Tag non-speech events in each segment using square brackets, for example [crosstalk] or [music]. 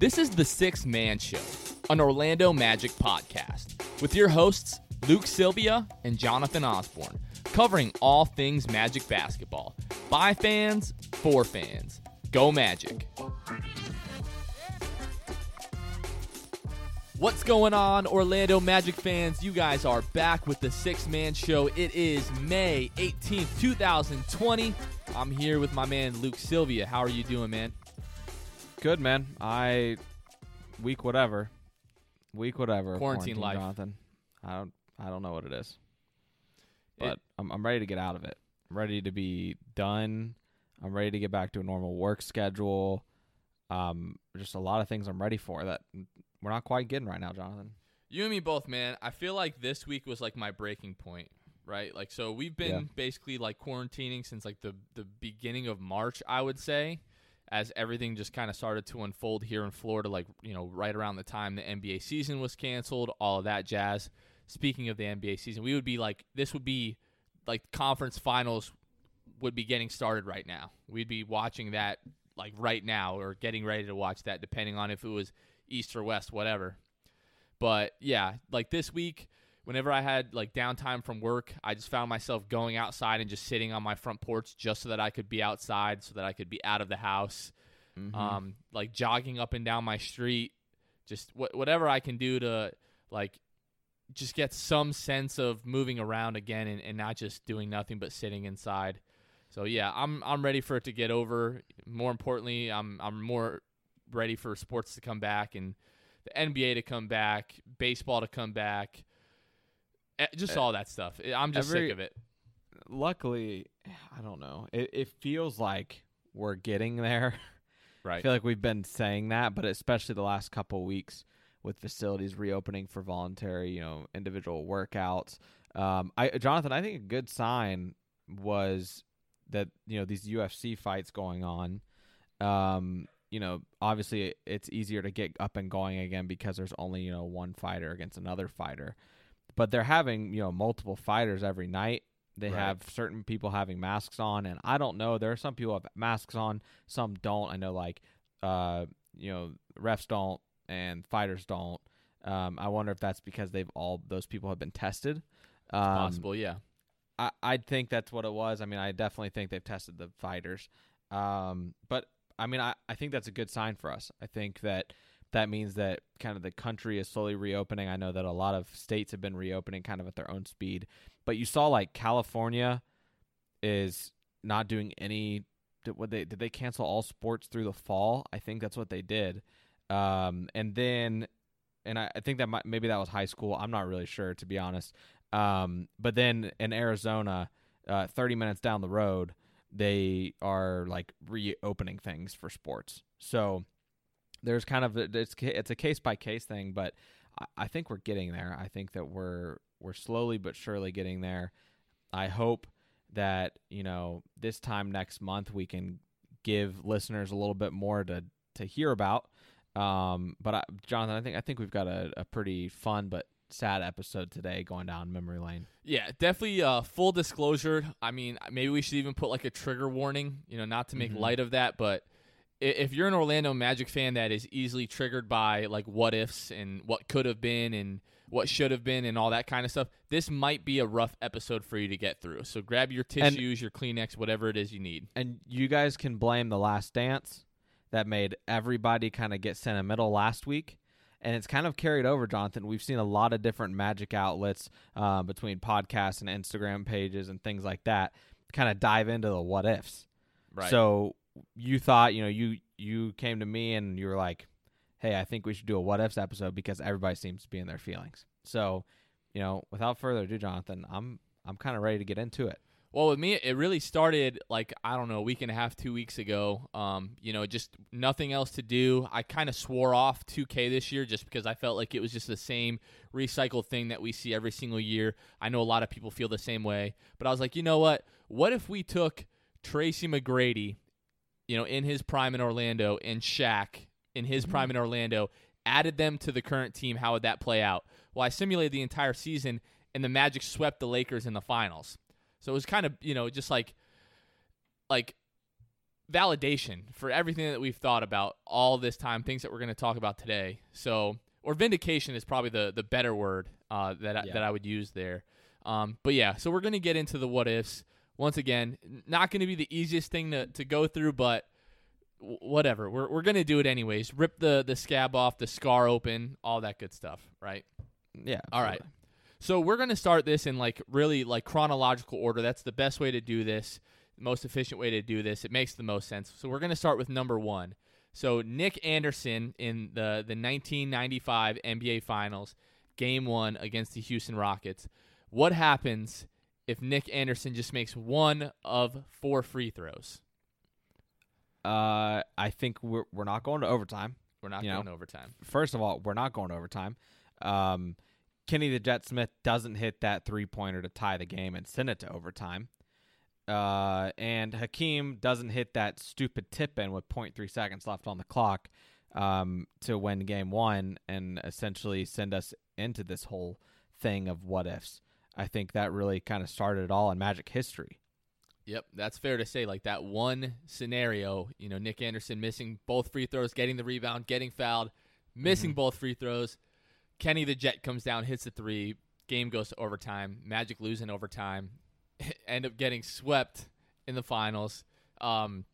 This is the Sixth Man Show, an Orlando Magic podcast, with your hosts, Luke Sylvia and Jonathan Osborne, covering all things Magic basketball. By fans, for fans. Go Magic. What's going on, Orlando Magic fans? You guys are back with the Sixth Man Show. It is May 18th, 2020. I'm here with my man Luke Sylvia. How are you doing, man? Good man. I week whatever, week whatever. Quarantine life. Jonathan. I don't. I don't know what it is, but it, I'm I'm ready to get out of it. I'm ready to be done. I'm ready to get back to a normal work schedule. Um, just a lot of things I'm ready for that we're not quite getting right now, Jonathan. You and me both, man. I feel like this week was like my breaking point, right? Like, so we've been yeah. basically like quarantining since like the the beginning of March, I would say, as everything just kind of started to unfold here in Florida. Like, you know, right around the time the NBA season was canceled, all of that jazz. Speaking of the NBA season, we would be like, this would be like conference finals would be getting started right now. We'd be watching that like right now or getting ready to watch that, depending on if it was east or west, whatever. But yeah, like this week, whenever I had like downtime from work, I just found myself going outside and just sitting on my front porch just so that I could be outside, so that I could be out of the house. Mm-hmm. Um, like jogging up and down my street, just wh- whatever I can do to like just get some sense of moving around again and, and not just doing nothing but sitting inside. So yeah, I'm I'm ready for it to get over. More importantly, I'm I'm more ready for sports to come back and the NBA to come back, baseball to come back, just eh, all that stuff. I'm just Every, sick of it. Luckily, I don't know. It, it feels like we're getting there. [laughs] Right. I feel like we've been saying that, but especially the last couple weeks with facilities reopening for voluntary, you know, individual workouts. Um, I Jonathan, I think a good sign was that you know these UFC fights going on. Um, you know, obviously it's easier to get up and going again because there's only, you know, one fighter against another fighter. But they're having, you know, multiple fighters every night. They right. have certain people having masks on and I don't know, there are some people have masks on, some don't. I know like uh, you know, refs don't and fighters don't. Um, I wonder if that's because they've all those people have been tested. Um, possible, yeah. I I think that's what it was. I mean, I definitely think they've tested the fighters. Um, but I mean, I, I think that's a good sign for us. I think that that means that kind of the country is slowly reopening. I know that a lot of states have been reopening kind of at their own speed. But you saw like California is not doing any did, what they did they cancel all sports through the fall? I think that's what they did. Um, and then and I, I think that might, maybe that was high school. I'm not really sure to be honest. Um, but then in Arizona, uh, 30 minutes down the road, they are like reopening things for sports. So there's kind of a, it's it's a case by case thing, but I, I think we're getting there. I think that we're we're slowly but surely getting there. I hope that you know this time next month we can give listeners a little bit more to to hear about. Um, but I, Jonathan, I think I think we've got a, a pretty fun but sad episode today going down memory lane. Yeah, definitely uh, full disclosure. I mean, maybe we should even put like a trigger warning, you know, not to make mm-hmm. light of that, but if you're an Orlando Magic fan that is easily triggered by like what ifs and what could have been and what should have been and all that kind of stuff, this might be a rough episode for you to get through. So grab your tissues, and, your Kleenex, whatever it is you need. And you guys can blame The Last Dance that made everybody kind of get sentimental last week and it's kind of carried over, Jonathan. We've seen a lot of different magic outlets uh, between podcasts and Instagram pages and things like that kind of dive into the what ifs. Right. So you thought, you know, you you came to me and you were like, "Hey, I think we should do a what ifs episode because everybody seems to be in their feelings." So, you know, without further ado, Jonathan, I'm I'm kind of ready to get into it. Well, with me, it really started like I don't know, a week and a half, two weeks ago. Um, you know, just nothing else to do. I kind of swore off 2K this year just because I felt like it was just the same recycled thing that we see every single year. I know a lot of people feel the same way, but I was like, you know what? What if we took Tracy McGrady, you know, in his prime in Orlando, and Shaq in his mm-hmm. prime in Orlando, added them to the current team? How would that play out? Well, I simulated the entire season, and the Magic swept the Lakers in the finals. So it was kind of, you know, just like like validation for everything that we've thought about all this time, things that we're going to talk about today. So, or vindication is probably the the better word uh, that I, Yeah. that I would use there. Um, but yeah, so we're going to get into the what ifs once again. Not going to be the easiest thing to to go through, but whatever. We're we're going to do it anyways. Rip the the scab off, the scar open, all that good stuff, right? Yeah. All right. So we're going to start this in like really like chronological order. That's the best way to do this, the most efficient way to do this. It makes the most sense. So we're going to start with number 1. So Nick Anderson in the the 1995 NBA Finals, game 1 against the Houston Rockets. What happens if Nick Anderson just makes one of four free throws? Uh, I think we're we're not going to overtime. We're not You know. going overtime. First of all, we're not going to overtime. Um, Kenny the Jet Smith doesn't hit that three pointer to tie the game and send it to overtime. Uh, and Hakeem doesn't hit that stupid tip in with 0.3 seconds left on the clock um, to win game one and essentially send us into this whole thing of what ifs. I think that really kind of started it all in Magic history. Yep, that's fair to say. Like that one scenario, you know, Nick Anderson missing both free throws, getting the rebound, getting fouled, missing Mm-hmm. both free throws. Kenny the Jet comes down, hits the three. Game goes to overtime. Magic losing overtime. [laughs] End up getting swept in the finals. Um,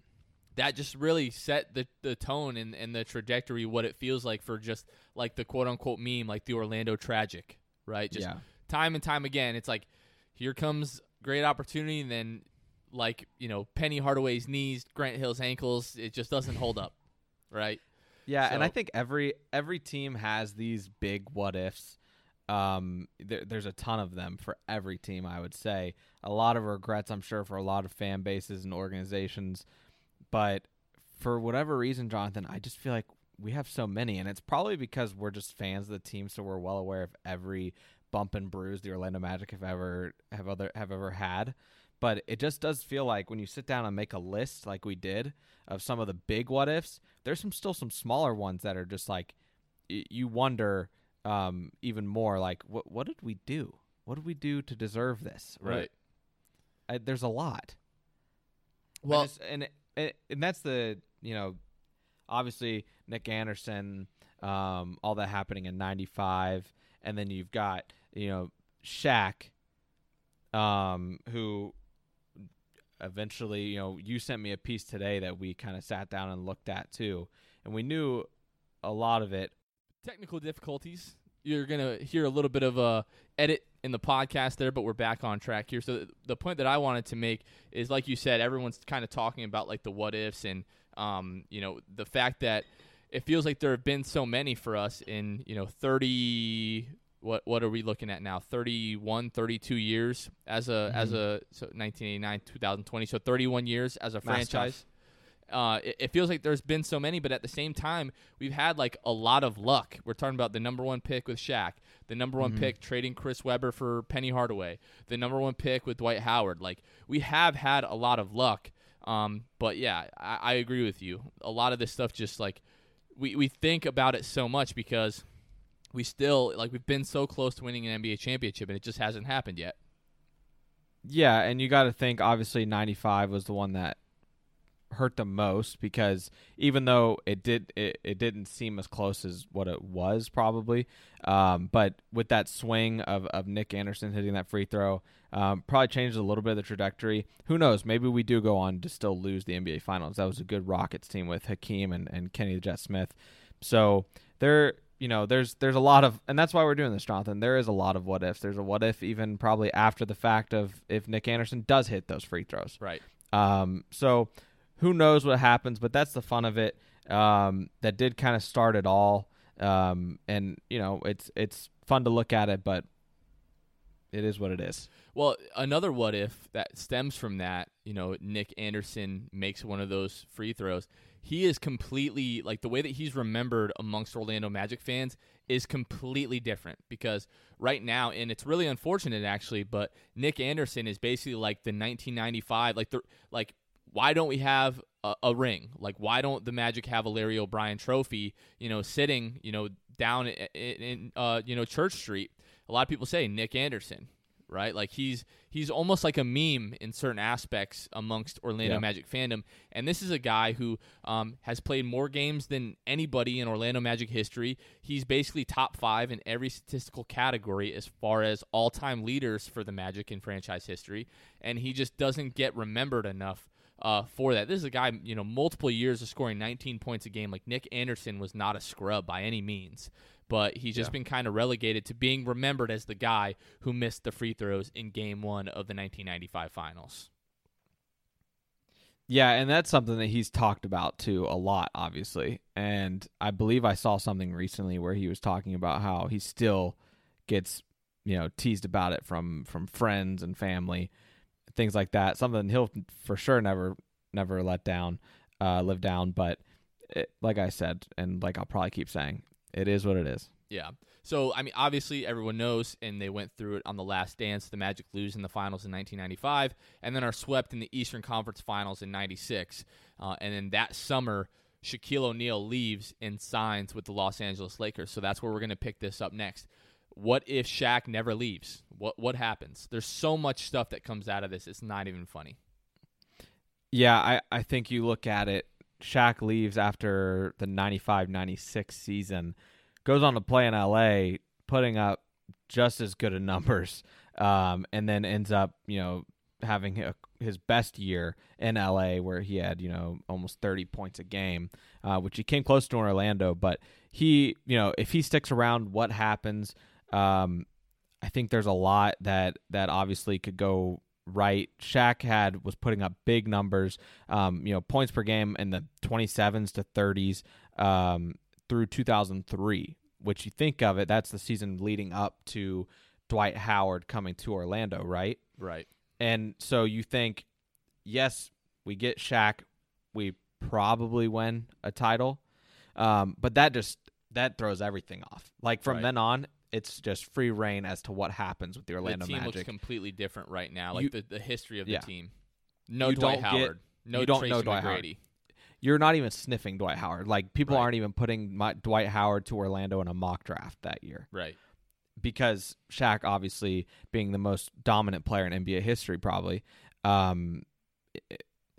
that just really set the, the tone and, and the trajectory, what it feels like for just like the quote unquote meme, like the Orlando Tragic, right? Just yeah. Time and time again. It's like here comes great opportunity, and then like you know Penny Hardaway's knees, Grant Hill's ankles, it just doesn't hold up, right? Yeah, and I think every every team has these big what ifs. Um, there, there's a ton of them for every team. I would say a lot of regrets, I'm sure, for a lot of fan bases and organizations. But for whatever reason, Jonathan, I just feel like we have so many, and it's probably because we're just fans of the team, so we're well aware of every bump and bruise the Orlando Magic have ever have other have ever had. But it just does feel like when you sit down and make a list like we did of some of the big what ifs, there's some still some smaller ones that are just like y- you wonder um, even more like what what did we do? What did we do to deserve this? Right. I, there's a lot. Well, just- and and and that's the you know obviously Nick Anderson, um, all that happening in '95, and then you've got you know Shaq, um, who eventually you know you sent me a piece today that we kind of sat down and looked at too, and we knew a lot of it. technical difficulties. You're gonna hear a little bit of a edit in the podcast there, but we're back on track here. So the point that I wanted to make is, like you said, everyone's kind of talking about like the what ifs and um, you know the fact that it feels like there have been so many for us in you know 30 what what are we looking at now 31 32 years as a as a so 1989 2020 so 31 years as a franchise uh, it, it feels like there's been so many, but at the same time, we've had like a lot of luck. We're talking about the number one pick with Shaq, the number one pick trading Chris Webber for Penny Hardaway, the number one pick with Dwight Howard. Like we have had a lot of luck. Um, but yeah, I, I agree with you. A lot of this stuff just like we we think about it so much because we still like we've been so close to winning an NBA championship and it just hasn't happened yet. Yeah, and you got to think obviously 95 was the one that hurt the most because even though it did it, it didn't seem as close as what it was probably um, but with that swing of, of Nick Anderson hitting that free throw um, probably changed a little bit of the trajectory. Who knows? Maybe we do go on to still lose the NBA finals. That was a good Rockets team with Hakeem and, and Kenny the Jet Smith. So there you know there's there's a lot of and that's why we're doing this Jonathan there is a lot of what ifs there's a what if even probably after the fact of if Nick Anderson does hit those free throws Right. um, so who knows what happens, but that's the fun of it. Um, that did kind of start it all. Um, and you know, it's it's fun to look at it, but it is what it is. Well, another what if that stems from that, you know, Nick Anderson makes one of those free throws. He is completely like the way that he's remembered amongst Orlando Magic fans is completely different because right now, and it's really unfortunate actually, but Nick Anderson is basically like the 1995, like the like. Why don't we have a, a ring? Like, why don't the Magic have a Larry O'Brien trophy? You know, sitting, you know, down in, in uh, you know Church Street. A lot of people say Nick Anderson, right? Like he's he's almost like a meme in certain aspects amongst Orlando Yeah. Magic fandom. And this is a guy who um, has played more games than anybody in Orlando Magic history. He's basically top five in every statistical category as far as all time leaders for the Magic in franchise history. And he just doesn't get remembered enough. Uh, for that, this is a guy, you know, multiple years of scoring 19 points a game. Like Nick Anderson was not a scrub by any means, but he's just Yeah. been kind of relegated to being remembered as the guy who missed the free throws in Game One of the 1995 Finals. Yeah, and that's something that he's talked about too a lot, obviously. And I believe I saw something recently where he was talking about how he still gets, you know, teased about it from from friends and family, things like that. Something he'll for sure never never let down, uh, live down. But it, like I said, and like I'll probably keep saying, it is what it is. Yeah. So, I mean, obviously, everyone knows, and they went through it on the last dance. The Magic lose in the finals in 1995, and then are swept in the Eastern Conference Finals in 96. Uh, and then that summer, Shaquille O'Neal leaves and signs with the Los Angeles Lakers. So that's where we're going to pick this up next. What if Shaq never leaves? What what happens? There's so much stuff that comes out of this. It's not even funny. Yeah, I, I think you look at it. Shaq leaves after the 95 96 season, goes on to play in LA, putting up just as good of numbers, um, and then ends up, you know, having a, his best year in LA where he had, you know, almost 30 points a game, uh, which he came close to in Orlando. But he, you know, if he sticks around, what happens? Um, I think there's a lot that that obviously could go right. Shaq had was putting up big numbers, um, you know, points per game in the 27s to 30s um, through 2003. Which you think of it, that's the season leading up to Dwight Howard coming to Orlando, right? Right. And so you think, yes, we get Shaq, we probably win a title, um, but that just that throws everything off. Like from Right. then on, it's just free reign as to what happens with the Orlando the team Magic. looks completely different right now. Like You- the, the history of Yeah. the team. No Dwight don't get- Howard. no you don't Tracy know Dwight Howard. You're not even sniffing Dwight Howard. Like people Right. aren't even putting my, Dwight Howard to Orlando in a mock draft that year Right. because Shaq, obviously being the most dominant player in NBA history, probably. Um, i-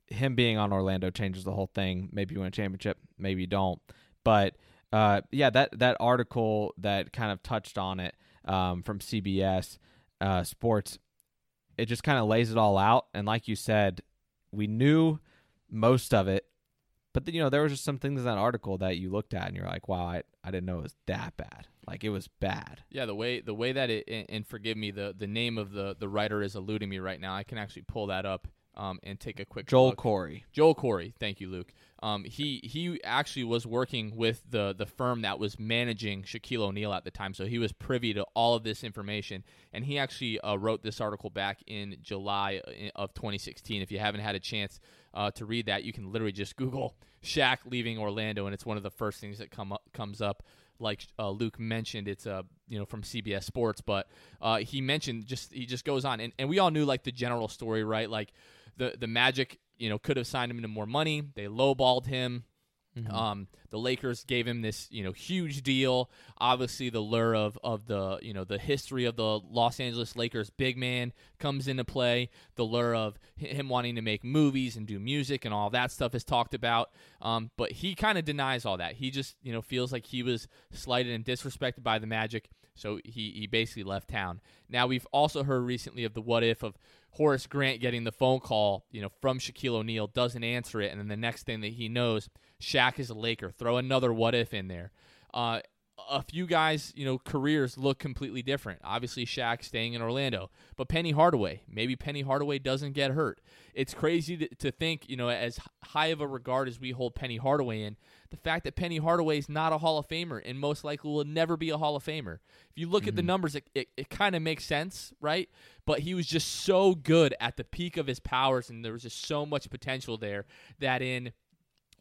him being on Orlando changes the whole thing. Maybe you win a championship, maybe you don't. But uh, yeah, that that article that kind of touched on it um, from CBS uh, Sports, it just kind of lays it all out. And like you said, we knew most of it, but then, you know there was just some things in that article that you looked at and you're like, wow, I, I didn't know it was that bad. Like it was bad. Yeah, the way the way that it and, and forgive me, the the name of the the writer is eluding me right now. I can actually pull that up um, and take a quick Joel look. Corry. Joel Corry, thank you, Luke. Um, he he actually was working with the the firm that was managing Shaquille O'Neal at the time, so he was privy to all of this information. And he actually uh, wrote this article back in July uh, of 2016. If you haven't had a chance uh, to read that, you can literally just Google Shaq leaving Orlando, and it's one of the first things that come up comes up. Like uh, Luke mentioned, it's uh, you know from CBS Sports, but uh, he mentioned just he just goes on, and, and we all knew like the general story, right? Like the the Magic, you know, could have signed him to more money. They lowballed him. Um, the Lakers gave him this, you know, huge deal. Obviously, the lure of of the, you know, the history of the Los Angeles Lakers big man comes into play. The lure of him wanting to make movies and do music and all that stuff is talked about. Um, but he kind of denies all that. He just, you know, feels like he was slighted and disrespected by the Magic, so he he basically left town. Now we've also heard recently of the what if of Horace Grant getting the phone call, you know, from Shaquille O'Neal, doesn't answer it, and then the next thing that he knows, Shaq is a Laker. Throw another what if in there. Uh, a few guys, you know, careers look completely different. Obviously, Shaq staying in Orlando, but Penny Hardaway, maybe Penny Hardaway doesn't get hurt. It's crazy to, to think, you know, as high of a regard as we hold Penny Hardaway in, the fact that Penny Hardaway is not a Hall of Famer and most likely will never be a Hall of Famer. If you look at the mm-hmm. numbers, it, it, it kind of makes sense, right? But he was just so good at the peak of his powers, and there was just so much potential there that in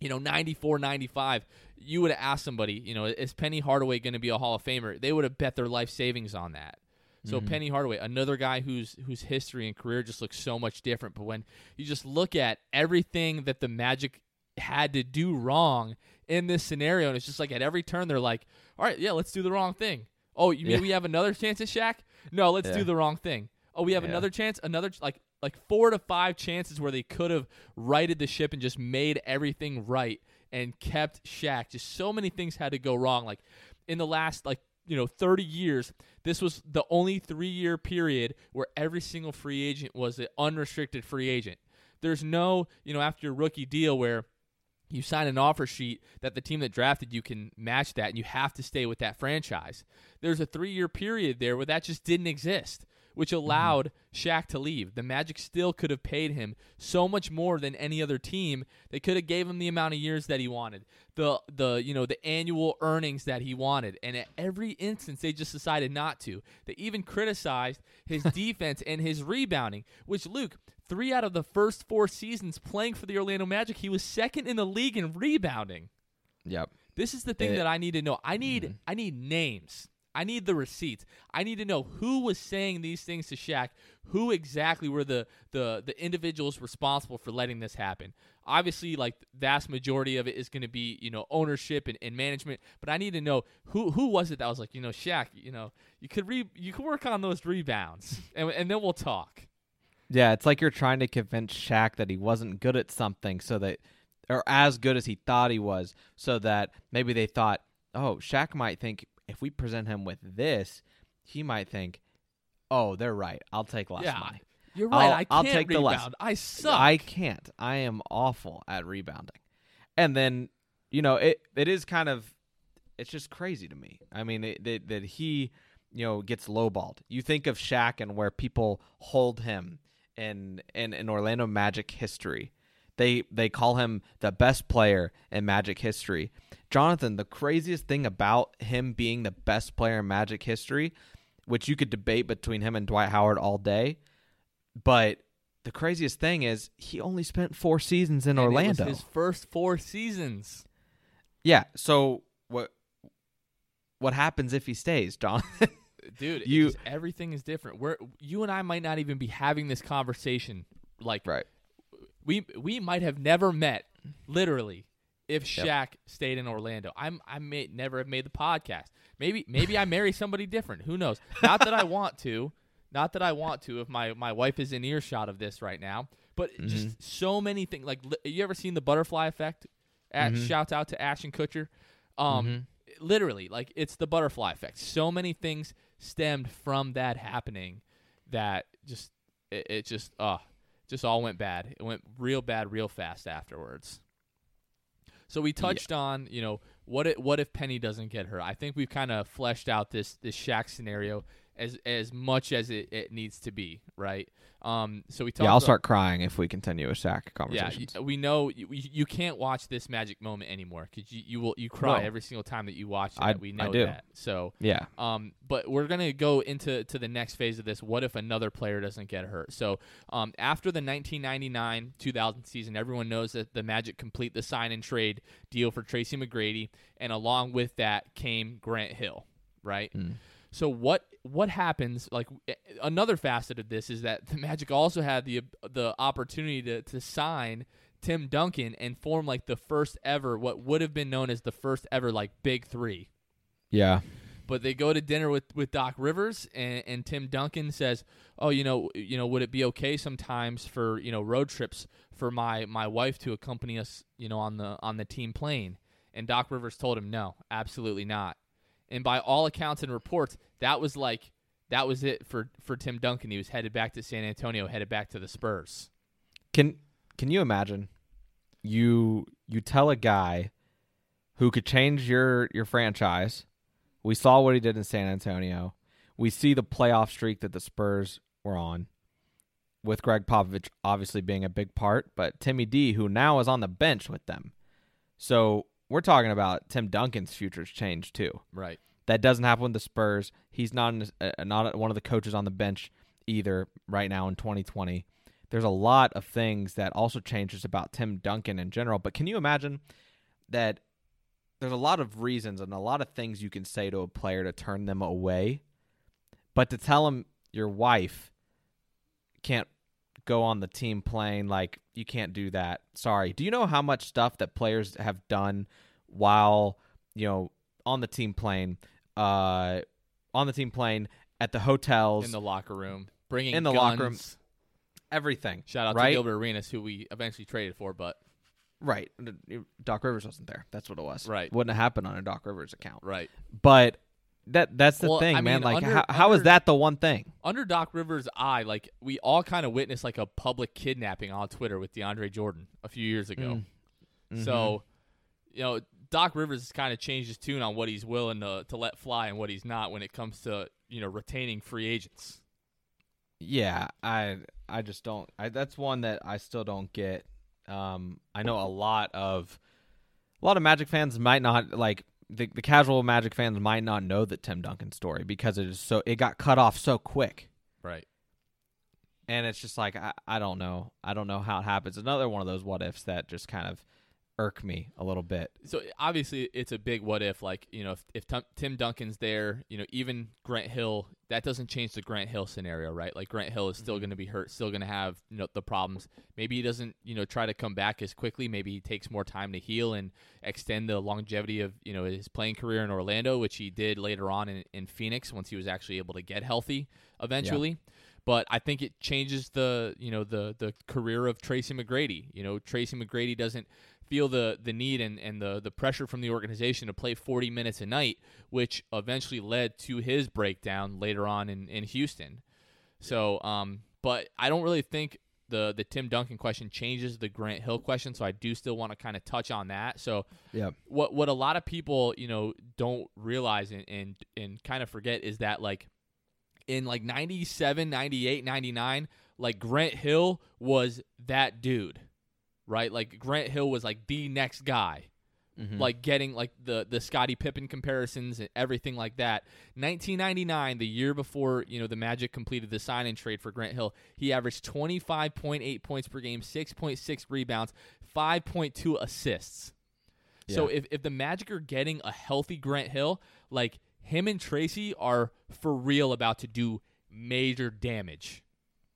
you know, 94, 95, you would have asked somebody, you know, is Penny Hardaway going to be a Hall of Famer? They would have bet their life savings on that. So mm-hmm. Penny Hardaway, another guy whose whose history and career just looks so much different. But when you just look at everything that the Magic had to do wrong in this scenario, and it's just like at every turn they're like, "All right, yeah, let's do the wrong thing." Oh, you mean Yeah. we have another chance at Shaq? No, let's Yeah. do the wrong thing. Oh, we have Yeah. another chance. Another like like four to five chances where they could have righted the ship and just made everything right and kept Shaq. Just so many things had to go wrong. Like in the last like you know 30 years, this was the only three year period where every single free agent was an unrestricted free agent. There's no you know after your rookie deal where you sign an offer sheet that the team that drafted you can match that and you have to stay with that franchise. There's a three year period there where that just didn't exist, which mm-hmm. allowed Shaq to leave. The Magic still could have paid him so much more than any other team. They could have gave him the amount of years that he wanted, the the you know the annual earnings that he wanted, and at every instance they just decided not to. They even criticized his [laughs] defense and his rebounding, which Luke three out of the first four seasons playing for the Orlando Magic, he was second in the league in rebounding. Yep. This is the thing It- that I need to know. I need mm-hmm. I need names. I need the receipts. I need to know who was saying these things to Shaq. Who exactly were the the the individuals responsible for letting this happen? Obviously, like vast majority of it is going to be you know ownership and, and management. But I need to know who who was it that was like you know Shaq. You know you could re- you could work on those rebounds [laughs] and and then we'll talk. Yeah, it's like you're trying to convince Shaq that he wasn't good at something so that or as good as he thought he was, so that maybe they thought, oh, Shaq might think if we present him with this, he might think, oh, they're right. I'll take less yeah, money. you're right. I'll- I I'll can't take the less. rebound. I suck. I can't. I am awful at rebounding. And then, you know, it it is kind of it's just crazy to me. I mean, it, that that he, you know, gets lowballed. You think of Shaq and where people hold him in in, in Orlando Magic history. They they call him the best player in Magic history. Jonathan, the craziest thing about him being the best player in Magic history, which you could debate between him and Dwight Howard all day, but the craziest thing is he only spent four seasons in And Orlando. his first four seasons. Yeah. So what what happens if he stays, Jonathan? [laughs] dude you everything is different we're you and i might not even be having this conversation like right. We we might have never met literally if Yep. Shaq stayed in Orlando. I'm I may never have made the podcast. Maybe maybe I marry somebody different. Who knows? Not that I want to. Not that I want to if my my wife is in earshot of this right now. But Mm-hmm. just so many things like you ever seen the butterfly effect? At, Mhm. Shouts out to Ashton Kutcher. Um Mhm. literally like it's the butterfly effect. So many things stemmed from that happening that just it, it just uh just all went bad. It went real bad real fast afterwards. So we touched on, you know, what if, what if Penny doesn't get her? I think we've kind of fleshed out this this Shaq scenario as as much as it, it needs to be, right? Um, so we talk. Yeah, I'll about- start crying if we continue with Shaq Yeah, conversations. y- we know you, you can't watch this magic moment anymore because you, you will you cry No. every single time that you watch it. I- we I know do. that. So yeah. um, but we're gonna go into to the next phase of this. What if another player doesn't get hurt? So, um, after the 1999-2000 season, everyone knows that the Magic complete the sign and trade deal for Tracy McGrady, and along with that came Grant Hill, right? Mm. So what what happens? Like another facet of this is that [laughs] the Magic also had the the opportunity to to sign Tim Duncan and form like the first ever what would have been known as the first ever like big three Yeah. but they go to dinner with, with Doc Rivers and, and Tim Duncan says, "Oh, you know, you know, would it be okay sometimes for you know road trips for my my wife to accompany us, you know, on the on the team plane?" And Doc Rivers told him, "No, absolutely not." And by all accounts and reports, that was like that was it for for Tim Duncan. He was headed back to San Antonio, headed back to the Spurs. Can can you imagine you you tell a guy who could change your your franchise. We saw what he did in San Antonio. We see the playoff streak that the Spurs were on with Gregg Popovich obviously being a big part, but Timmy D who now is on the bench with them. So, we're talking about Tim Duncan's future's changed too. Right. That doesn't happen with the Spurs. He's not in, uh, not one of the coaches on the bench either right now in 2020. There's a lot of things that also changes about Tim Duncan in general. But can you imagine that there's a lot of reasons and a lot of things you can say to a player to turn them away, but to tell him your wife can't go on the team plane, like you can't do that. Sorry. Do you know how much stuff that players have done while you know on the team plane, uh, on the team plane at the hotels In the locker room. bringing in the guns. locker room. everything. Shout out right? to Gilbert Arenas, who we eventually traded for, but Right. Doc Rivers wasn't there. That's what it was. Right. Wouldn't have happened on a Doc Rivers account. right But that that's the Well, thing, I man. mean, Like under- how, how is under- that the one thing? under Doc Rivers' eye, like we all kind of witnessed like a public kidnapping on Twitter with DeAndre Jordan a few years ago. Mm. So, you know, Doc Rivers has kind of changed his tune on what he's willing to to let fly and what he's not when it comes to you know retaining free agents. Yeah, I I just don't. I, that's one that I still don't get. Um, I know a lot of a lot of Magic fans might not like the the casual Magic fans might not know the Tim Duncan story because it is so it got cut off so quick, Right. and it's just like I, I don't know. I don't know how it happens. Another one of those what ifs that just kind of irk me a little bit. So obviously it's a big what if. Like you know, if, if Tim- Duncan's there, you know, even Grant Hill, that doesn't change the Grant Hill scenario, right? Like Grant Hill is still Mm-hmm. going to be hurt, still going to have you know the problems. Maybe he doesn't you know try to come back as quickly. Maybe he takes more time to heal and extend the longevity of you know his playing career in Orlando, which he did later on in, in Phoenix once he was actually able to get healthy eventually. But I think it changes the you know the the career of Tracy McGrady. You know, Tracy McGrady doesn't feel the the need and, and the the pressure from the organization to play 40 minutes a night, which eventually led to his breakdown later on in, in Houston. So, um, but I don't really think the the Tim Duncan question changes the Grant Hill question. So I do still want to kind of touch on that. So Yeah. what what a lot of people you know don't realize and and, and kind of forget is that like in like 97 98 99 like grant hill was that dude right like grant hill was like the next guy Mhm. like getting like the the Scottie Pippen comparisons and everything like that. 1999, the year before you know the Magic completed the sign and trade for Grant Hill, he averaged 25.8 points per game, 6.6 rebounds, 5.2 assists. So if if the Magic are getting a healthy Grant Hill, like him and Tracy are for real about to do major damage.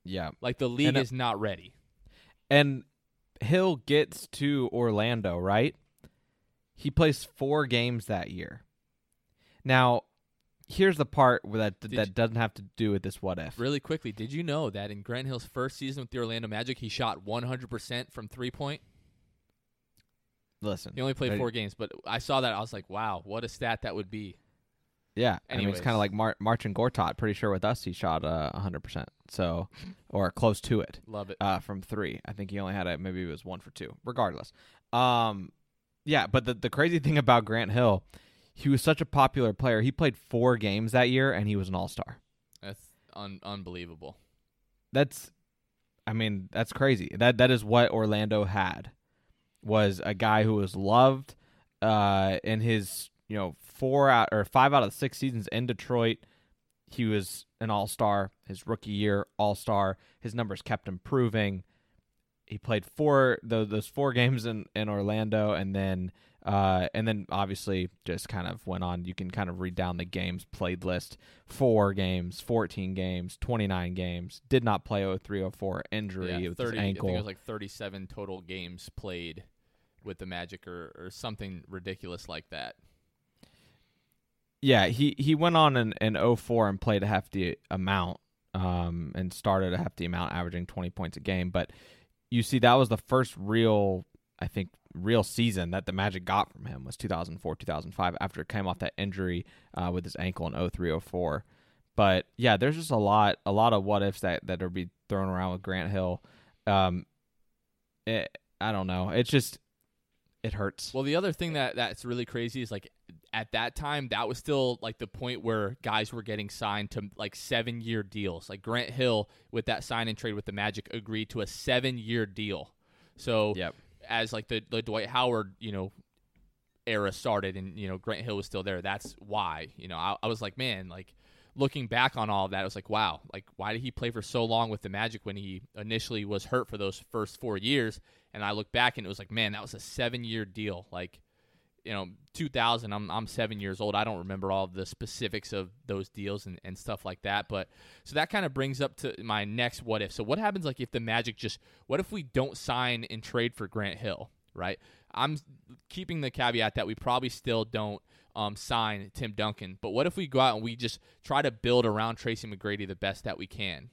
yeah. Like the league And, uh, is not ready. And Hill gets to Orlando, right? He plays four games that year. Now, here's the part that that you- doesn't have to do with this what if. Really quickly, did you know that in Grant Hill's first season with the Orlando Magic, he shot 100% from three point? Listen, He only played Right. four games, but I saw that. I was like, wow, what a stat that would be. Yeah. I mean, it's kind of like Mar- Marcin Gortat. Pretty sure with us he shot uh, 100%, so [laughs] or close to it. Love it. uh, from three. I think he only had a maybe it was one for two. Regardless, um, yeah. But the the crazy [laughs] thing about Grant Hill, he was such a popular player. He played four games that year, and he was an All Star. That's un- unbelievable. That's, I mean, that's crazy. That that is what Orlando had, was a guy who was loved, uh, in his you know four out or five out of the six seasons in Detroit. He was an all star. His rookie year, all star. His numbers kept improving. He played four those, those four [laughs] games in, in Orlando, and then uh, and then obviously just kind of went on. You can kind of read down the games played list: four games, fourteen games, twenty nine games. Did not play 0304 injury Yeah, with 30, his I ankle. think it was like 37 total games played with the Magic or, or something ridiculous like that. Yeah, he he went on in, in 04 and played a hefty amount um, and started a hefty amount, averaging 20 points a game. But you see, that was the first real, I think, real season that the Magic got from him was 2004, 2005 after it came off that injury uh, with his ankle in 03, 04. But yeah, there's just a lot, a lot of what ifs that that are be thrown around with Grant Hill. Um, it, I don't know. It's just it hurts. Well, the other thing that that's really crazy is like at that time that was still like the point where guys were getting signed to like seven year deals. Like Grant Hill with that sign and trade with the Magic agreed to a seven year deal. So Yep. as like the the Dwight Howard you know era started and you know Grant Hill was still there. That's why you know I, I was like man like. Looking back on all of that, I was like, wow, like why did he play for so long with the Magic when he initially was hurt for those first four years? And I look back and it was like, man, that was a seven year deal. Like, you know, 2000, I'm, I'm seven years old. I don't remember all the specifics of those deals and, and stuff like that. But so that kind of brings up to my next what if. So, what happens like if the Magic just, what if we don't sign and trade for Grant Hill, right? I'm keeping the caveat that we probably still don't um, sign Tim Duncan. But what if we go out and we just try to build around Tracy McGrady the best that we can?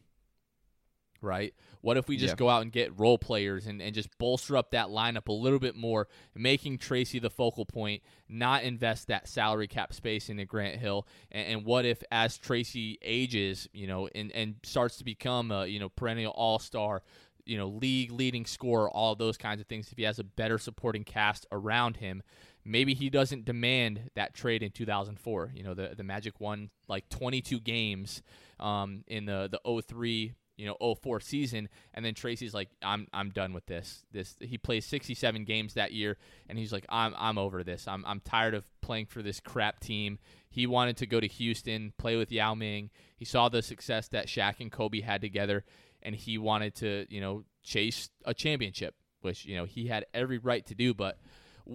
Right? What if we just Yeah. go out and get role players and, and just bolster up that lineup a little bit more, making Tracy the focal point, not invest that salary cap space into Grant Hill? And, and what if, as Tracy ages, you know, and, and starts to become a, you know, perennial all star, you know, league leading scorer, all those kinds of things, if he has a better supporting cast around him, maybe he doesn't demand that trade in 2004. You know, the, the Magic won like 22 games um, in the, the 03 you know 04 season and then Tracy's like I'm I'm done with this this he plays 67 games that year and he's like I'm I'm over this I'm I'm tired of playing for this crap team. He wanted to go to Houston play with Yao Ming. He saw the success that Shaq and Kobe had together and he wanted to you know chase a championship which you know he had every right to do but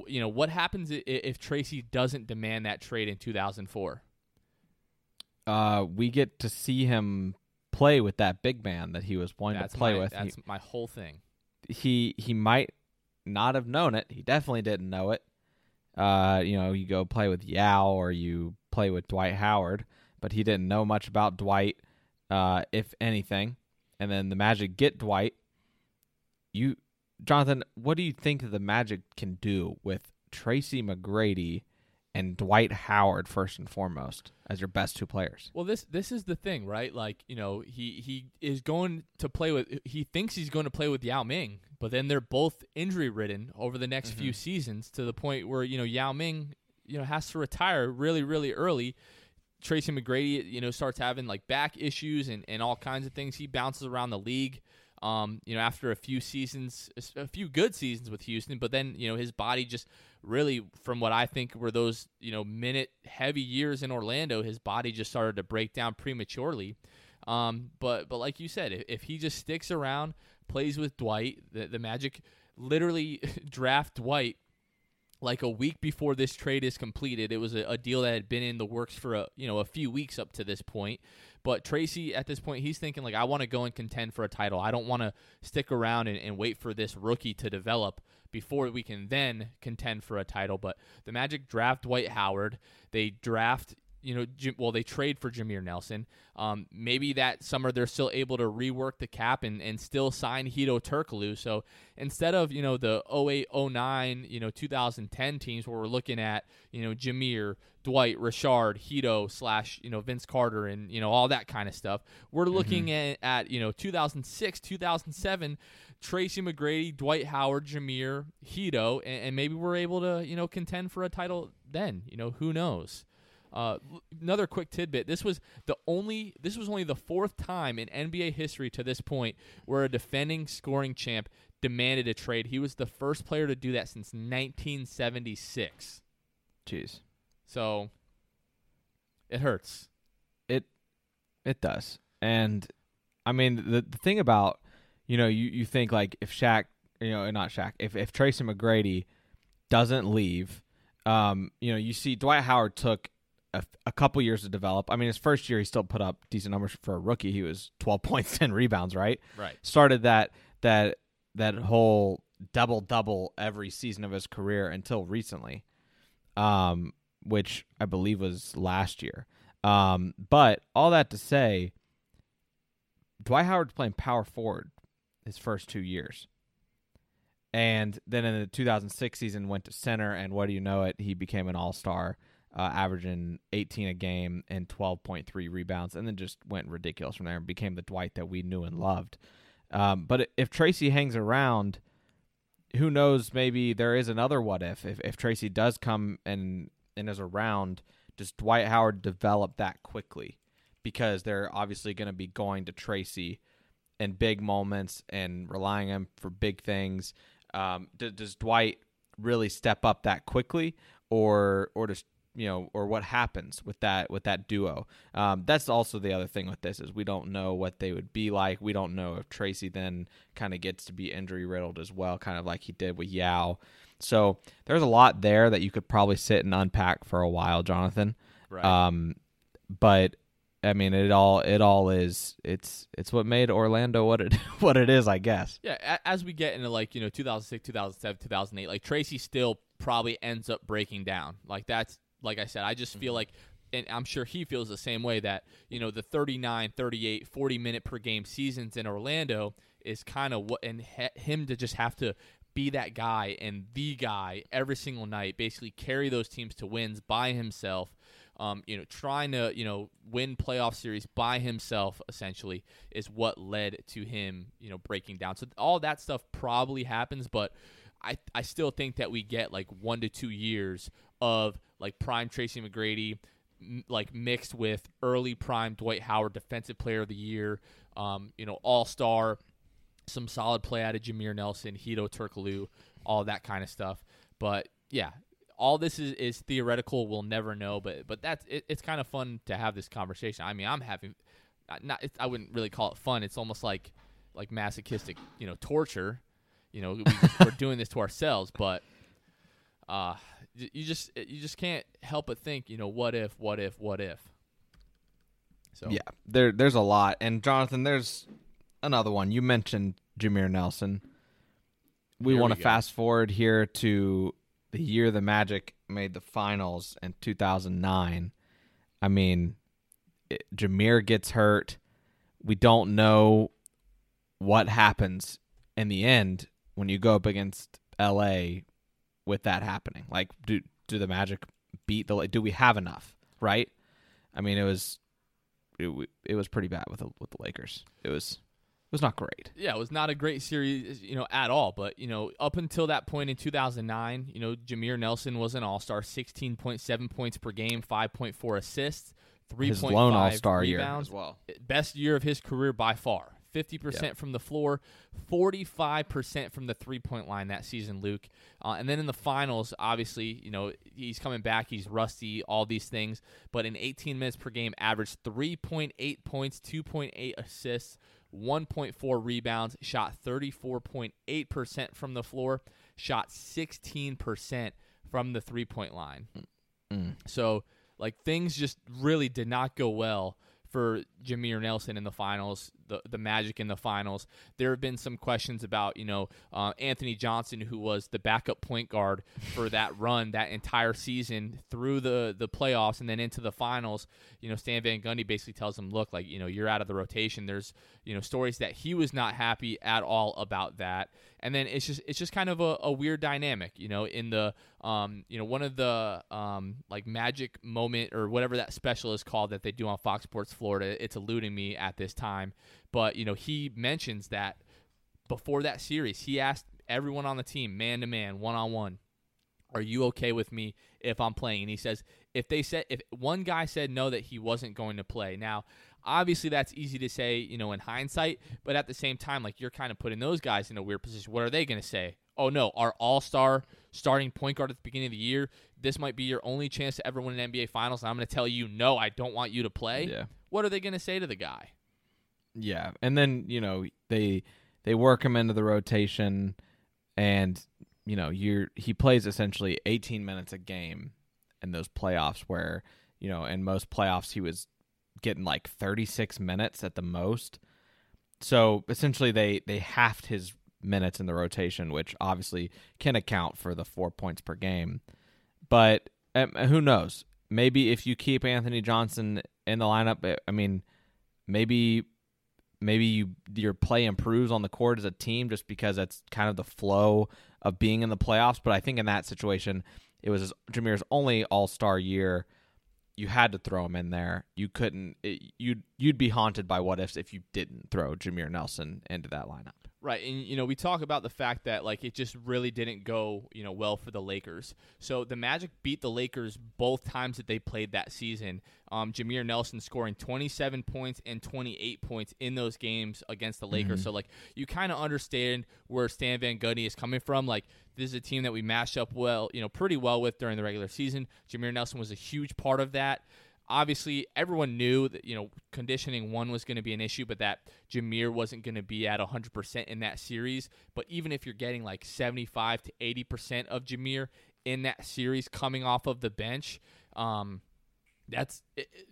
you know what happens if Tracy doesn't demand that trade in 2004 Uh, we get to see him play with that big man that he was wanting that's to play my, with. He- that's my whole thing he he might not have known it. He definitely didn't know it. Uh, you know, you go play with Yao or you play with Dwight Howard, but he didn't know much about Dwight, uh, if anything. And then the Magic get Dwight. You, Jonathan, what do you think the Magic can do with Tracy McGrady and Dwight Howard first and foremost as your best two players? Well, this this is the thing, right? Like, you know, he he is going to play with. He thinks he's going to play with Yao Ming, but then they're both injury ridden over the next few mm-hmm. seasons to the point where you know Yao Ming, you know, has to retire really really early. Tracy McGrady, you know, starts having like back issues and, and all kinds of things. He bounces around the league. Um, you know, after a few seasons, a few good seasons with Houston, but then you know his body just really, from what I think were those you know minute heavy years in Orlando, his body just started to break down prematurely. Um, but but like you said, if, if he just sticks around, plays with Dwight, the, the Magic literally [laughs] draft Dwight like a week before this trade is completed. It was a, a deal that had been in the works for a you know a few weeks up to this point. But Tracy, at this point, he's thinking like, I want to go and contend for a title. I don't want to stick around and, and wait for this rookie to develop before we can then contend for a title. But the Magic draft Dwight Howard. They draft you know, well, they trade for Jameer Nelson. Um, maybe that summer they're still able to rework the cap and, and still sign Hedo Turkoglu. So instead of, you know, the 08, 09, you know, 2010 teams where we're looking at, you know, Jameer, Dwight, Richard, Hedo slash, you know, Vince Carter and, you know, all that kind of stuff. We're looking at, at, you know, 2006, 2007, Tracy McGrady, Dwight Howard, Jameer, Hedo, and, and maybe we're able to, you know, contend for a title then. You know, who knows? Uh, another quick tidbit: This was the only. This was only the fourth time in NBA history to this point where a defending scoring champ demanded a trade. He was the first player to do that since 1976. Jeez. So it hurts. It it does. And I mean the the thing about you know, you, you think like if Shaq you know, not Shaq, if if Tracy McGrady doesn't leave, um, you know, you see Dwight Howard took a, a couple years to develop. I mean, his first year he still put up decent numbers for a rookie. He was 12 [laughs] points, 10 rebounds, right? Right. Started that that that whole double double every season of his career until recently. Um which I believe was last year. Um, but all that to say, Dwight Howard's playing power forward his first two years. And then in the 2006 season, went to center, and what do you know it? He became an all star, uh, averaging 18 a game and 12.3 rebounds, and then just went ridiculous from there and became the Dwight that we knew and loved. Um, but if Tracy hangs around, who knows? Maybe there is another what if. If, if Tracy does come and and is around, does Dwight Howard develop that quickly? Because they're obviously going to be going to Tracy in big moments and relying on him for big things. Um, d- does Dwight really step up that quickly, or or does you know, or what happens with that with that duo? Um, that's also the other thing with this is we don't know what they would be like. We don't know if Tracy then kind of gets to be injury riddled as well, kind of like he did with Yao. So there's a lot there that you could probably sit and unpack for a while, Jonathan. Right. Um, but I mean, it all it all is it's it's what made Orlando what it [laughs] what it is, I guess. Yeah, as we get into like you know 2006, 2007, 2008, like Tracy still probably ends up breaking down. Like that's like I said, I just feel like and I'm sure he feels the same way that, you know, the 39, 38, 40 minute per game seasons in Orlando is kind of what, and him to just have to be that guy and the guy every single night, basically carry those teams to wins by himself. Um, you know, trying to you know win playoff series by himself essentially is what led to him you know breaking down. So all that stuff probably happens, but I I still think that we get like one to two years of like prime Tracy McGrady, m- like mixed with early prime Dwight Howard, Defensive Player of the Year, um, you know, All Star, some solid play out of Jameer Nelson, Hedo Turkoglu, all that kind of stuff. But yeah, all this is, is theoretical. We'll never know, but but that's it, it's kind of fun to have this conversation. I mean, I'm having not I wouldn't really call it fun. It's almost like like masochistic, you know, torture. You know, we, we're doing this to ourselves, but uh, you just eh, you just can't help but think, you know, what if, what if, what if. So yeah, there there's a lot, and Jonathan, there's another one. You mentioned Jameer Nelson. We want to fast forward here to the year the Magic made the finals in 2009. I mean, it, Jameer gets hurt. We don't know what happens in the end when you go up against LA with that happening. Like, do do the Magic beat the? Do we have enough? Right? I mean, it was it, it was pretty bad with the, with the Lakers. It was it was not great. Yeah, it was not a great series, you know, at all. But you know, up until that point in 2009, you know, Jameer Nelson was an All Star, 16.7 points per game, 5.4 assists, 3.5 All Star year as well. Best year of his career by far. 50% yep. from the floor, 45% from the three point line that season, Luke. Uh, and then in the finals, obviously, you know, he's coming back, he's rusty, all these things. But in 18 minutes per game, averaged 3.8 points, 2.8 assists, 1.4 rebounds, shot 34.8% from the floor, shot 16% from the three point line. Mm. So, like, things just really did not go well for Jameer Nelson in the finals, the the Magic in the finals. There have been some questions about you know uh, Anthony Johnson, who was the backup point guard for that [laughs] run that entire season through the the playoffs and then into the finals. You know, Stan Van Gundy basically tells him, "Look, like you know, you're out of the rotation." There's you know stories that he was not happy at all about that, and then it's just it's just kind of a, a weird dynamic. You know, in the um, you know one of the um, like magic moment or whatever that special is called that they do on Fox Sports Florida. It's eluding me at this time, but you know he mentions that before that series, he asked everyone on the team, man to man, one on one, "Are you okay with me if I'm playing?" And he says, if they said if one guy said no that he wasn't going to play. Now, obviously that's easy to say, you know, in hindsight, but at the same time like you're kind of putting those guys in a weird position. What are they going to say? Oh no, our all-star starting point guard at the beginning of the year, this might be your only chance to ever win an NBA finals and I'm going to tell you no, I don't want you to play. Yeah. What are they going to say to the guy? Yeah. And then, you know, they they work him into the rotation and you know, you're he plays essentially 18 minutes a game in those playoffs where you know in most playoffs he was getting like 36 minutes at the most so essentially they they halved his minutes in the rotation which obviously can account for the four points per game but um, who knows maybe if you keep anthony johnson in the lineup i mean maybe maybe you, your play improves on the court as a team just because that's kind of the flow of being in the playoffs but i think in that situation it was Jameer's only All Star year. You had to throw him in there. You couldn't. It, you'd you'd be haunted by what ifs if you didn't throw Jameer Nelson into that lineup. Right, and you know we talk about the fact that like it just really didn't go you know well for the Lakers. So the Magic beat the Lakers both times that they played that season. Um, Jameer Nelson scoring 27 points and 28 points in those games against the Lakers. Mm-hmm. So like you kind of understand where Stan Van Gundy is coming from. Like this is a team that we matched up well, you know, pretty well with during the regular season. Jameer Nelson was a huge part of that obviously everyone knew that you know conditioning one was going to be an issue but that Jameer wasn't going to be at 100% in that series but even if you're getting like 75 to 80% of Jameer in that series coming off of the bench um, that's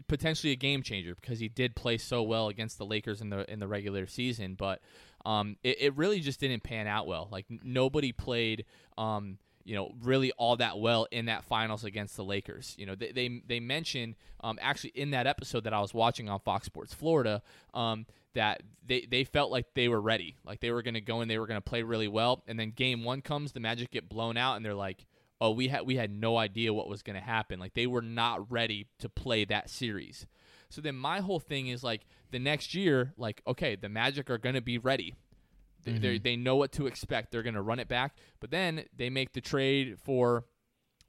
potentially a game changer because he did play so well against the Lakers in the in the regular season but um, it, it, really just didn't pan out well like nobody played um, you know, really all that well in that finals against the Lakers. You know, they they, they mentioned um, actually in that episode that I was watching on Fox Sports Florida um, that they, they felt like they were ready, like they were going to go and they were going to play really well. And then game one comes, the Magic get blown out, and they're like, oh, we had we had no idea what was going to happen. Like they were not ready to play that series. So then my whole thing is like the next year, like okay, the Magic are going to be ready. They, mm-hmm. they know what to expect. They're going to run it back. But then they make the trade for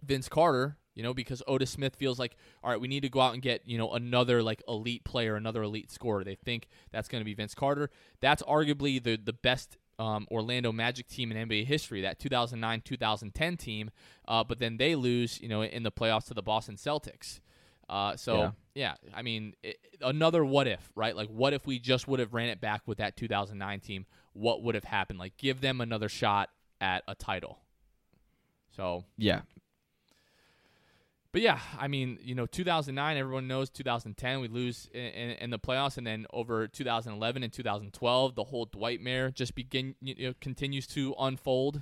Vince Carter, you know, because Otis Smith feels like, all right, we need to go out and get, you know, another like elite player, another elite scorer. They think that's going to be Vince Carter. That's arguably the the best um, Orlando Magic team in NBA history, that 2009 2010 team. Uh, but then they lose, you know, in the playoffs to the Boston Celtics. Uh, so yeah. yeah, I mean, it, another what if, right? Like, what if we just would have ran it back with that 2009 team? What would have happened? Like, give them another shot at a title. So yeah, but yeah, I mean, you know, 2009, everyone knows 2010, we lose in, in, in, the playoffs, and then over 2011 and 2012, the whole Dwightmare just begin you know, continues to unfold.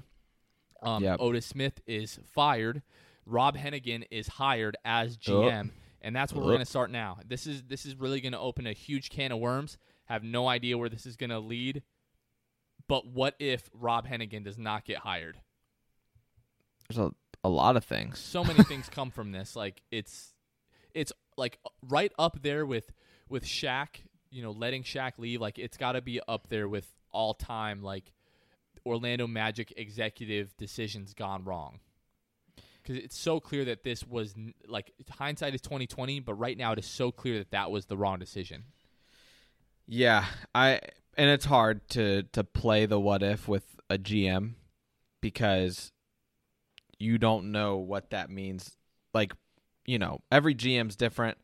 Um, yep. Otis Smith is fired. Rob Hennigan is hired as GM, oh. and that's where oh. we're going to start now. This is this is really going to open a huge can of worms. Have no idea where this is going to lead. But what if Rob Hennigan does not get hired? There's a a lot of things. So many [laughs] things come from this. Like it's it's like right up there with with Shaq, you know, letting Shaq leave. Like it's got to be up there with all time like Orlando Magic executive decisions gone wrong. Because it's so clear that this was like hindsight is twenty twenty, but right now it is so clear that that was the wrong decision. Yeah, I and it's hard to to play the what if with a GM because you don't know what that means. Like, you know, every GM's different.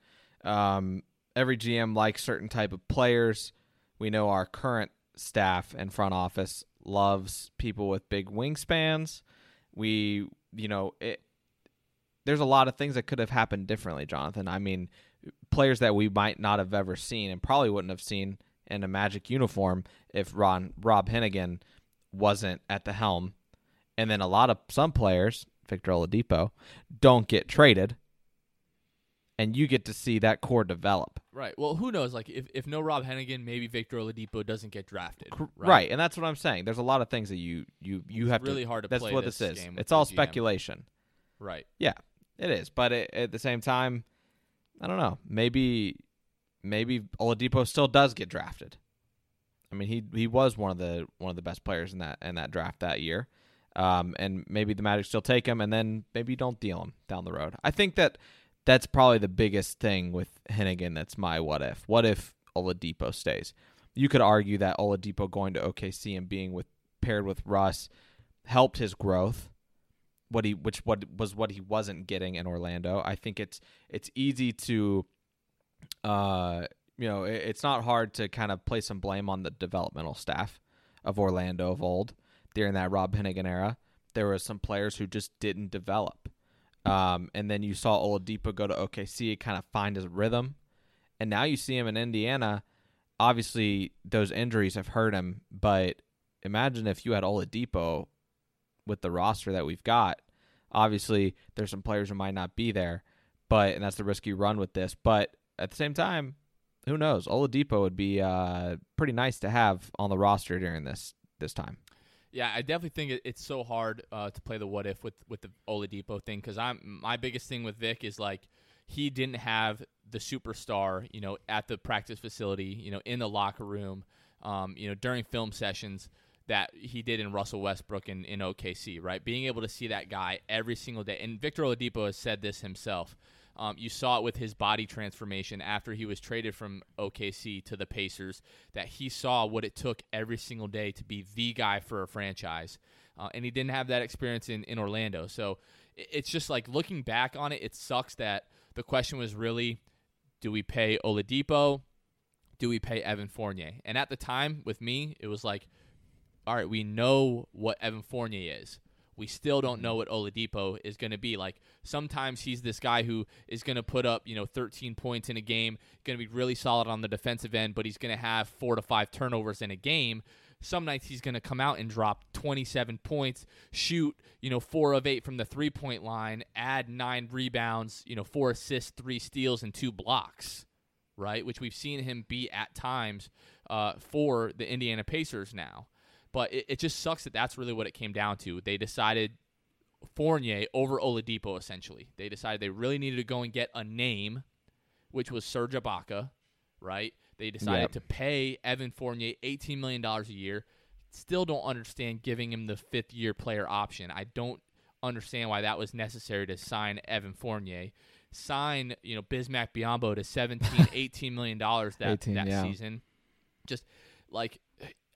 Um, every GM likes certain type of players. We know our current staff and front office loves people with big wingspans. We, you know, it, there's a lot of things that could have happened differently, Jonathan. I mean, players that we might not have ever seen and probably wouldn't have seen in a Magic uniform if Ron Rob Hennigan wasn't at the helm and then a lot of some players, Victor Oladipo, don't get traded, and you get to see that core develop. Right. Well, who knows? Like, if, if no Rob Hennigan, maybe Victor Oladipo doesn't get drafted. Right? right. and that's what I'm saying. There's a lot of things that you you you it's have really to, hard to. That's what this, this is. It's all speculation. Right. Yeah, it is. But it, at the same time, I don't know. Maybe maybe Oladipo still does get drafted. I mean, he he was one of the one of the best players in that in that draft that year. Um, and maybe the Magic still take him, and then maybe you don't deal him down the road. I think that that's probably the biggest thing with Hennigan. That's my what if. What if Oladipo stays? You could argue that Oladipo going to OKC and being with paired with Russ helped his growth. What he which what was what he wasn't getting in Orlando. I think it's it's easy to uh you know, it, it's not hard to kind of place some blame on the developmental staff of Orlando of old during that Rob Hennigan era. There were some players who just didn't develop. Um, and then you saw Oladipo go to OKC, kind of find his rhythm. And now you see him in Indiana. Obviously, those injuries have hurt him, but imagine if you had Oladipo with the roster that we've got. Obviously, there's some players who might not be there, but and that's the risk you run with this. But at the same time, who knows? Oladipo would be uh, pretty nice to have on the roster during this this time. Yeah, I definitely think it, it's so hard uh, to play the what if with with the Oladipo thing because I'm my biggest thing with Vic is like he didn't have the superstar, you know, at the practice facility, you know, in the locker room, um, you know, during film sessions that he did in Russell Westbrook in, in OKC, right? Being able to see that guy every single day, and Victor Oladipo has said this himself. Um, you saw it with his body transformation after he was traded from OKC to the Pacers, that he saw what it took every single day to be the guy for a franchise. Uh, and he didn't have that experience in, in Orlando. So it's just like looking back on it, it sucks that the question was really do we pay Oladipo? Do we pay Evan Fournier? And at the time, with me, it was like, all right, we know what Evan Fournier is we still don't know what Oladipo is going to be. Like sometimes he's this guy who is going to put up, you know, 13 points in a game, going to be really solid on the defensive end, but he's going to have four to five turnovers in a game. Some nights he's going to come out and drop 27 points, shoot, you know, 4 of 8 from the three-point line, add 9 rebounds, you know, 4 assists, 3 steals and 2 blocks, right? Which we've seen him be at times uh, for the Indiana Pacers now. But it, it just sucks that that's really what it came down to. They decided Fournier over Oladipo essentially. They decided they really needed to go and get a name, which was Serge Ibaka, right? They decided Yep. to pay Evan Fournier $18 million a year. Still don't understand giving him the fifth year player option. I don't understand why that was necessary to sign Evan Fournier. Sign, you know, Bismack Biyombo to 17, [laughs] 18 million dollars that 18, that yeah. season. Just like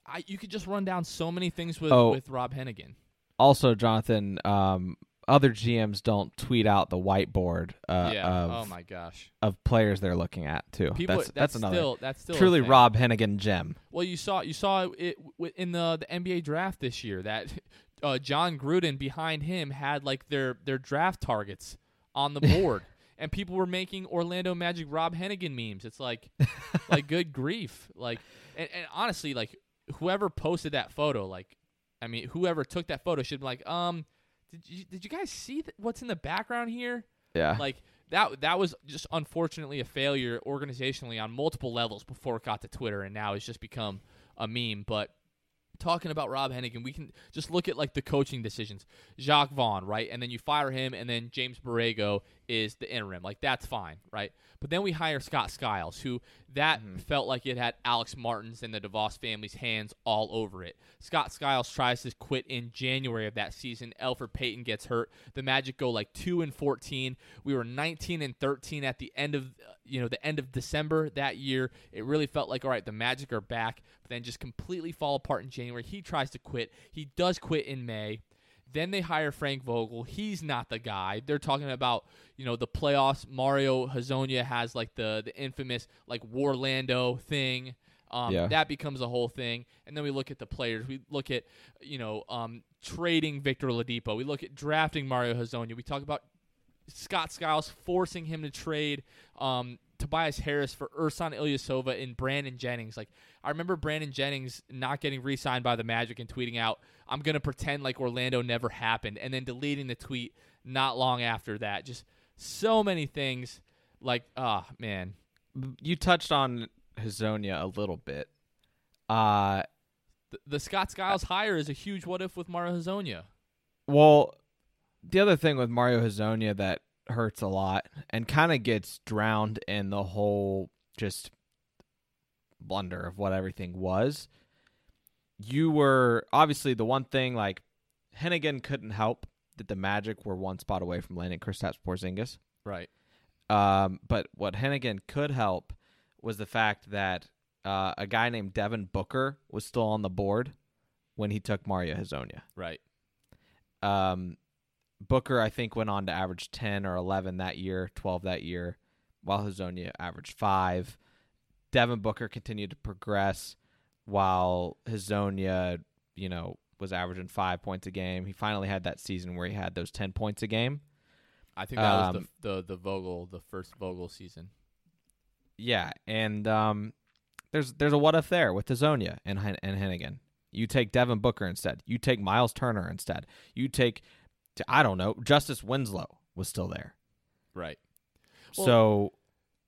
I you could just run down so many things with Oh. with Rob Hennigan. Also, Jonathan, um, other GMs don't tweet out the whiteboard uh, yeah. of oh my gosh. of players they're looking at too. People that's, that's, another still that's still truly. Rob Hennigan gem. Well, you saw you saw it in the the NBA draft this year that [laughs] uh, John Gruden behind him had like their their draft targets on the [laughs] board, and people were making Orlando Magic Rob Hennigan memes. It's like like [laughs] good grief, like and, and honestly, like whoever posted that photo, like I mean, whoever took that photo should be like, um, did you did you guys see th- what's in the background here? Yeah, like that that was just unfortunately a failure organizationally on multiple levels before it got to Twitter and now it's just become a meme. But talking about Rob Hennigan we can just look at like the coaching decisions. Jacques Vaughn right? And then you fire him and then James Borrego is the interim. Like that's fine right? But then we hire Scott Skiles who that mm-hmm. felt like it had Alex Martins and the DeVos family's hands all over it. Scott Skiles tries to quit in January of that season. Elfrid Payton gets hurt. The Magic go like 2 and 14 we were 19 and 13 at the end of you know the end of December that year. It really felt like all right the Magic are back but then just completely fall apart in January. He tries to quit. He does quit in May then they hire Frank Vogel. He's not the guy. They're talking about, you know, the playoffs. Mario Hezonja has like the the infamous like Warlando thing. Um, Yeah. That becomes a whole thing. And then we look at the players. We look at, you know, um, trading Victor Oladipo. We look at drafting Mario Hezonja. We talk about Scott Skiles forcing him to trade um, Tobias Harris for Ersan Ilyasova and Brandon Jennings. Like I remember Brandon Jennings not getting re-signed by the Magic and tweeting out, "I'm gonna pretend like Orlando never happened," and then deleting the tweet not long after that. Just so many things. Like ah man, you touched on Hezonja a little bit. Uh the, the Scott Skiles hire is a huge what if with Mario Hezonja. well, the other thing with Mario Hezonja that hurts a lot and kind of gets drowned in the whole just blunder of what everything was. You were obviously the one thing like Hennigan couldn't help that the Magic were one spot away from landing Kristaps Porzingis. Right. Um, but what Hennigan could help was the fact that uh, a guy named Devin Booker was still on the board when he took Mario Hezonja. Right. Um, Booker, I think, went on to average 10 or 11 that year, 12 that year, while Hezonja averaged 5. Devin Booker continued to progress while Hezonja, you know, was averaging 5 points a game. He finally had that season where he had those 10 points a game. I think that was Um, the, the the Vogel, the first Vogel season. Yeah, and um, there's there's a what if there with Hezonja and and Hennigan. You take Devin Booker instead. You take Myles Turner instead. You take, t- I don't know, Justice Winslow was still there. Right. Well, so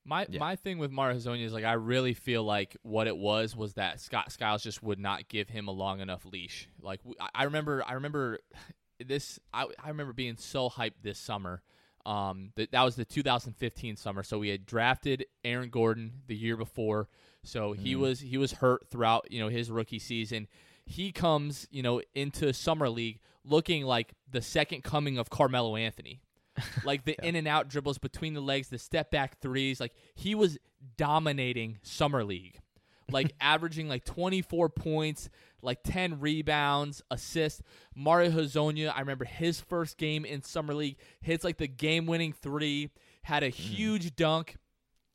My Yeah. my thing with Mario Hezonja is like I really feel like what it was was that Scott Skiles just would not give him a long enough leash. Like I remember I remember [laughs] this I I remember being so hyped this summer. Um, that that was the 2015 summer. So we had drafted Aaron Gordon the year before. So he was he was hurt throughout you know his rookie season. He comes you know into summer league looking like the second coming of Carmelo Anthony [laughs] like the in and out dribbles between the legs, the step back threes. Like he was dominating summer league, [laughs] like averaging like 24 points, like 10 rebounds, assists. Mario Hezonja, I remember his first game in summer league hits like the game winning three, had a hmm. huge dunk,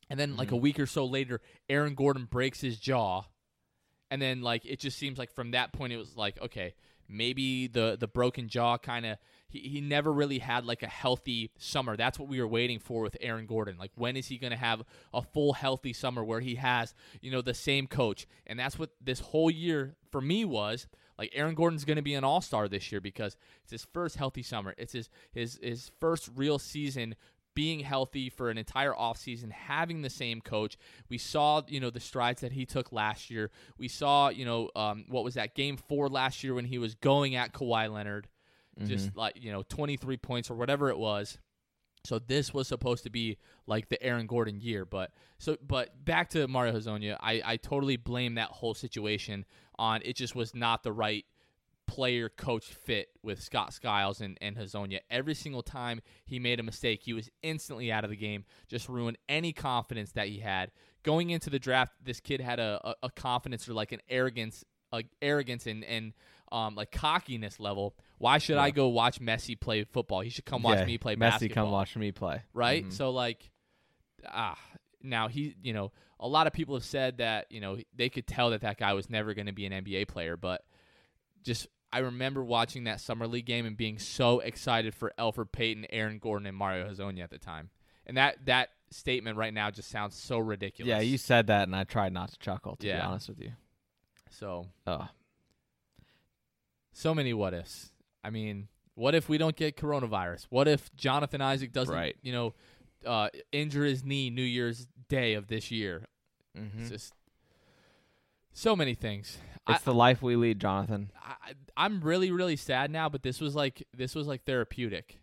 and then like a hmm. week or so later, Aaron Gordon breaks his jaw. And then like it just seems like from that point it was like okay Maybe the the broken jaw kind of he, he never really had like a healthy summer. That's what we were waiting for with Aaron Gordon. Like when is he going to have a full healthy summer where he has, you know, the same coach? And that's what this whole year for me was. Like Aaron Gordon's going to be an all-star this year because it's his first healthy summer. It's his his his first real season being healthy for an entire offseason, having the same coach. We saw, you know, the strides that he took last year. We saw, you know, um, what was that game four last year when he was going at Kawhi Leonard just mm-hmm. like you know 23 points or whatever it was. So this was supposed to be like the Aaron Gordon year, but so but back to Mario Hezonja, I I totally blame that whole situation on it just was not the right player coach fit with Scott Skiles and, and Hezonja. Every single time he made a mistake, he was instantly out of the game, just ruined any confidence that he had. Going into the draft, this kid had a, a, a confidence or like an arrogance, a arrogance and, and um, like cockiness level. Why should yeah. I go watch Messi play football? He should come watch yeah, me play Messi basketball. come watch me play. Right? Mm-hmm. So like ah now he, you know, a lot of people have said that, you know, they could tell that that guy was never going to be an NBA player, but just I remember watching that summer league game and being so excited for Elfrid Payton, Aaron Gordon, and Mario Hezonja at the time. And that that statement right now just sounds so ridiculous. Yeah, you said that, and I tried not to chuckle. To yeah. be honest with you. So, oh, so many what ifs. I mean, what if we don't get coronavirus? What if Jonathan Isaac doesn't, right. you know, uh, injure his knee New Year's Day of this year? Mm-hmm. It's just so many things. It's I, the life we lead, Jonathan. I, am really, really sad now, but this was like this was like therapeutic.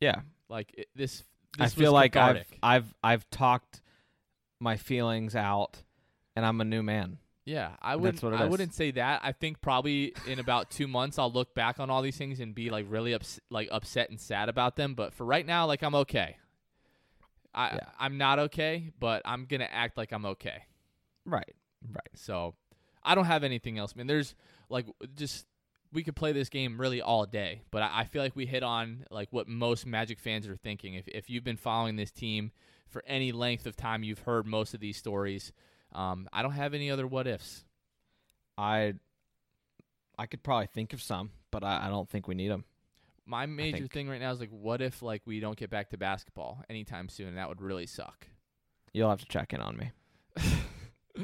Yeah, like it, this, this. I feel like I've I've I've talked my feelings out, and I'm a new man. Yeah, I would. I is. wouldn't say that. I think probably in about two months I'll look back on all these things and be like really ups- like upset and sad about them. But for right now, like I'm okay. I yeah. I'm not okay, but I'm gonna act like I'm okay. Right. Right. So I don't have anything else. I mean, there's like just we could play this game really all day, but I, I feel like we hit on like what most Magic fans are thinking. If if you've been following this team for any length of time, you've heard most of these stories. Um, I don't have any other what ifs. I I could probably think of some, but I, I don't think we need them. My major thing right now is like, what if like we don't get back to basketball anytime soon? That would really suck. You'll have to check in on me. [laughs]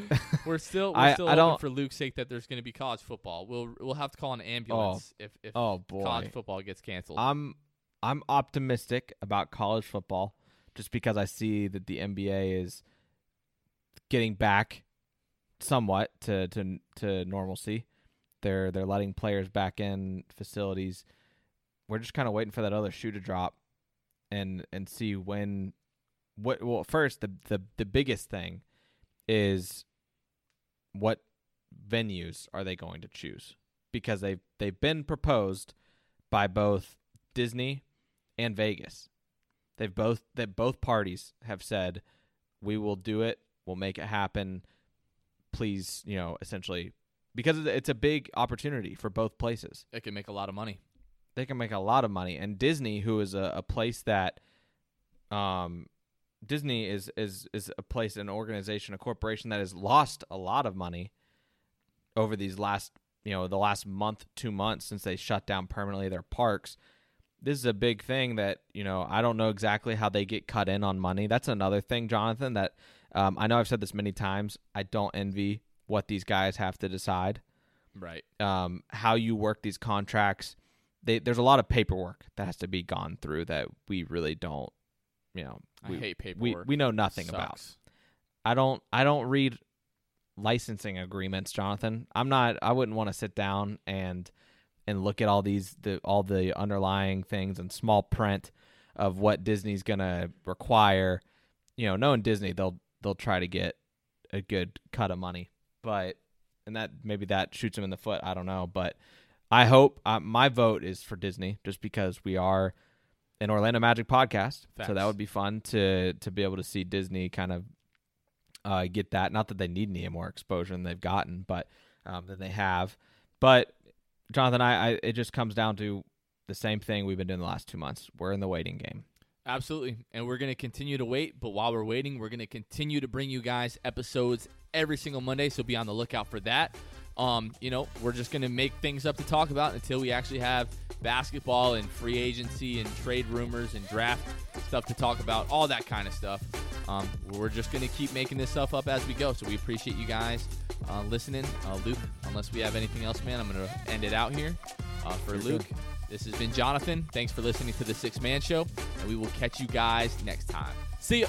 [laughs] we're still we're I, still I hoping for Luke's sake that there's going to be college football. We'll we'll have to call an ambulance oh, if if oh boy. college football gets canceled. I'm I'm optimistic about college football just because I see that the NBA is getting back somewhat to to to normalcy. They're they're letting players back in facilities. We're just kind of waiting for that other shoe to drop, and and see when. What well first the the the biggest thing is what venues are they going to choose because they've they've been proposed by both Disney and Vegas. They've both that both parties have said we will do it We'll make it happen. Please, you know, essentially, because it's a big opportunity for both places. It can make a lot of money. They can make a lot of money, and Disney, who is a, a place that, um, Disney is is is a place, an organization, a corporation that has lost a lot of money over these last, you know, the last month, two months since they shut down permanently their parks this is a big thing that you know I don't know exactly how they get cut in on money. That's another thing, Jonathan, that um, I know I've said this many times. I don't envy what these guys have to decide. Right. Um, how you work these contracts. They, there's a lot of paperwork that has to be gone through that we really don't. You know, we, I hate paperwork. We we know nothing about. I don't I don't read licensing agreements, Jonathan. I'm not. I wouldn't want to sit down and and look at all these the all the underlying things and small print of what Disney's gonna require. You know, knowing Disney, they'll they'll try to get a good cut of money. But and that maybe that shoots them in the foot. I don't know, but I hope uh, my vote is for Disney just because we are an Orlando Magic podcast, Facts. so that would be fun to to be able to see Disney kind of uh, get that. Not that they need any more exposure than they've gotten, but um, than they have. But Jonathan, I, I it just comes down to the same thing we've been doing the last two months. We're in the waiting game. Absolutely. And we're going to continue to wait. But while we're waiting, we're going to continue to bring you guys episodes every single Monday. So be on the lookout for that. Um, you know, we're just going to make things up to talk about until we actually have basketball and free agency and trade rumors and draft stuff to talk about, all that kind of stuff. Um, we're just going to keep making this stuff up as we go. So we appreciate you guys uh, listening. Uh, Luke, unless we have anything else, man, I'm going to end it out here. Uh, for Luke, this has been Jonathan. Thanks for listening to the Sixth Man Show, and we will catch you guys next time. See ya.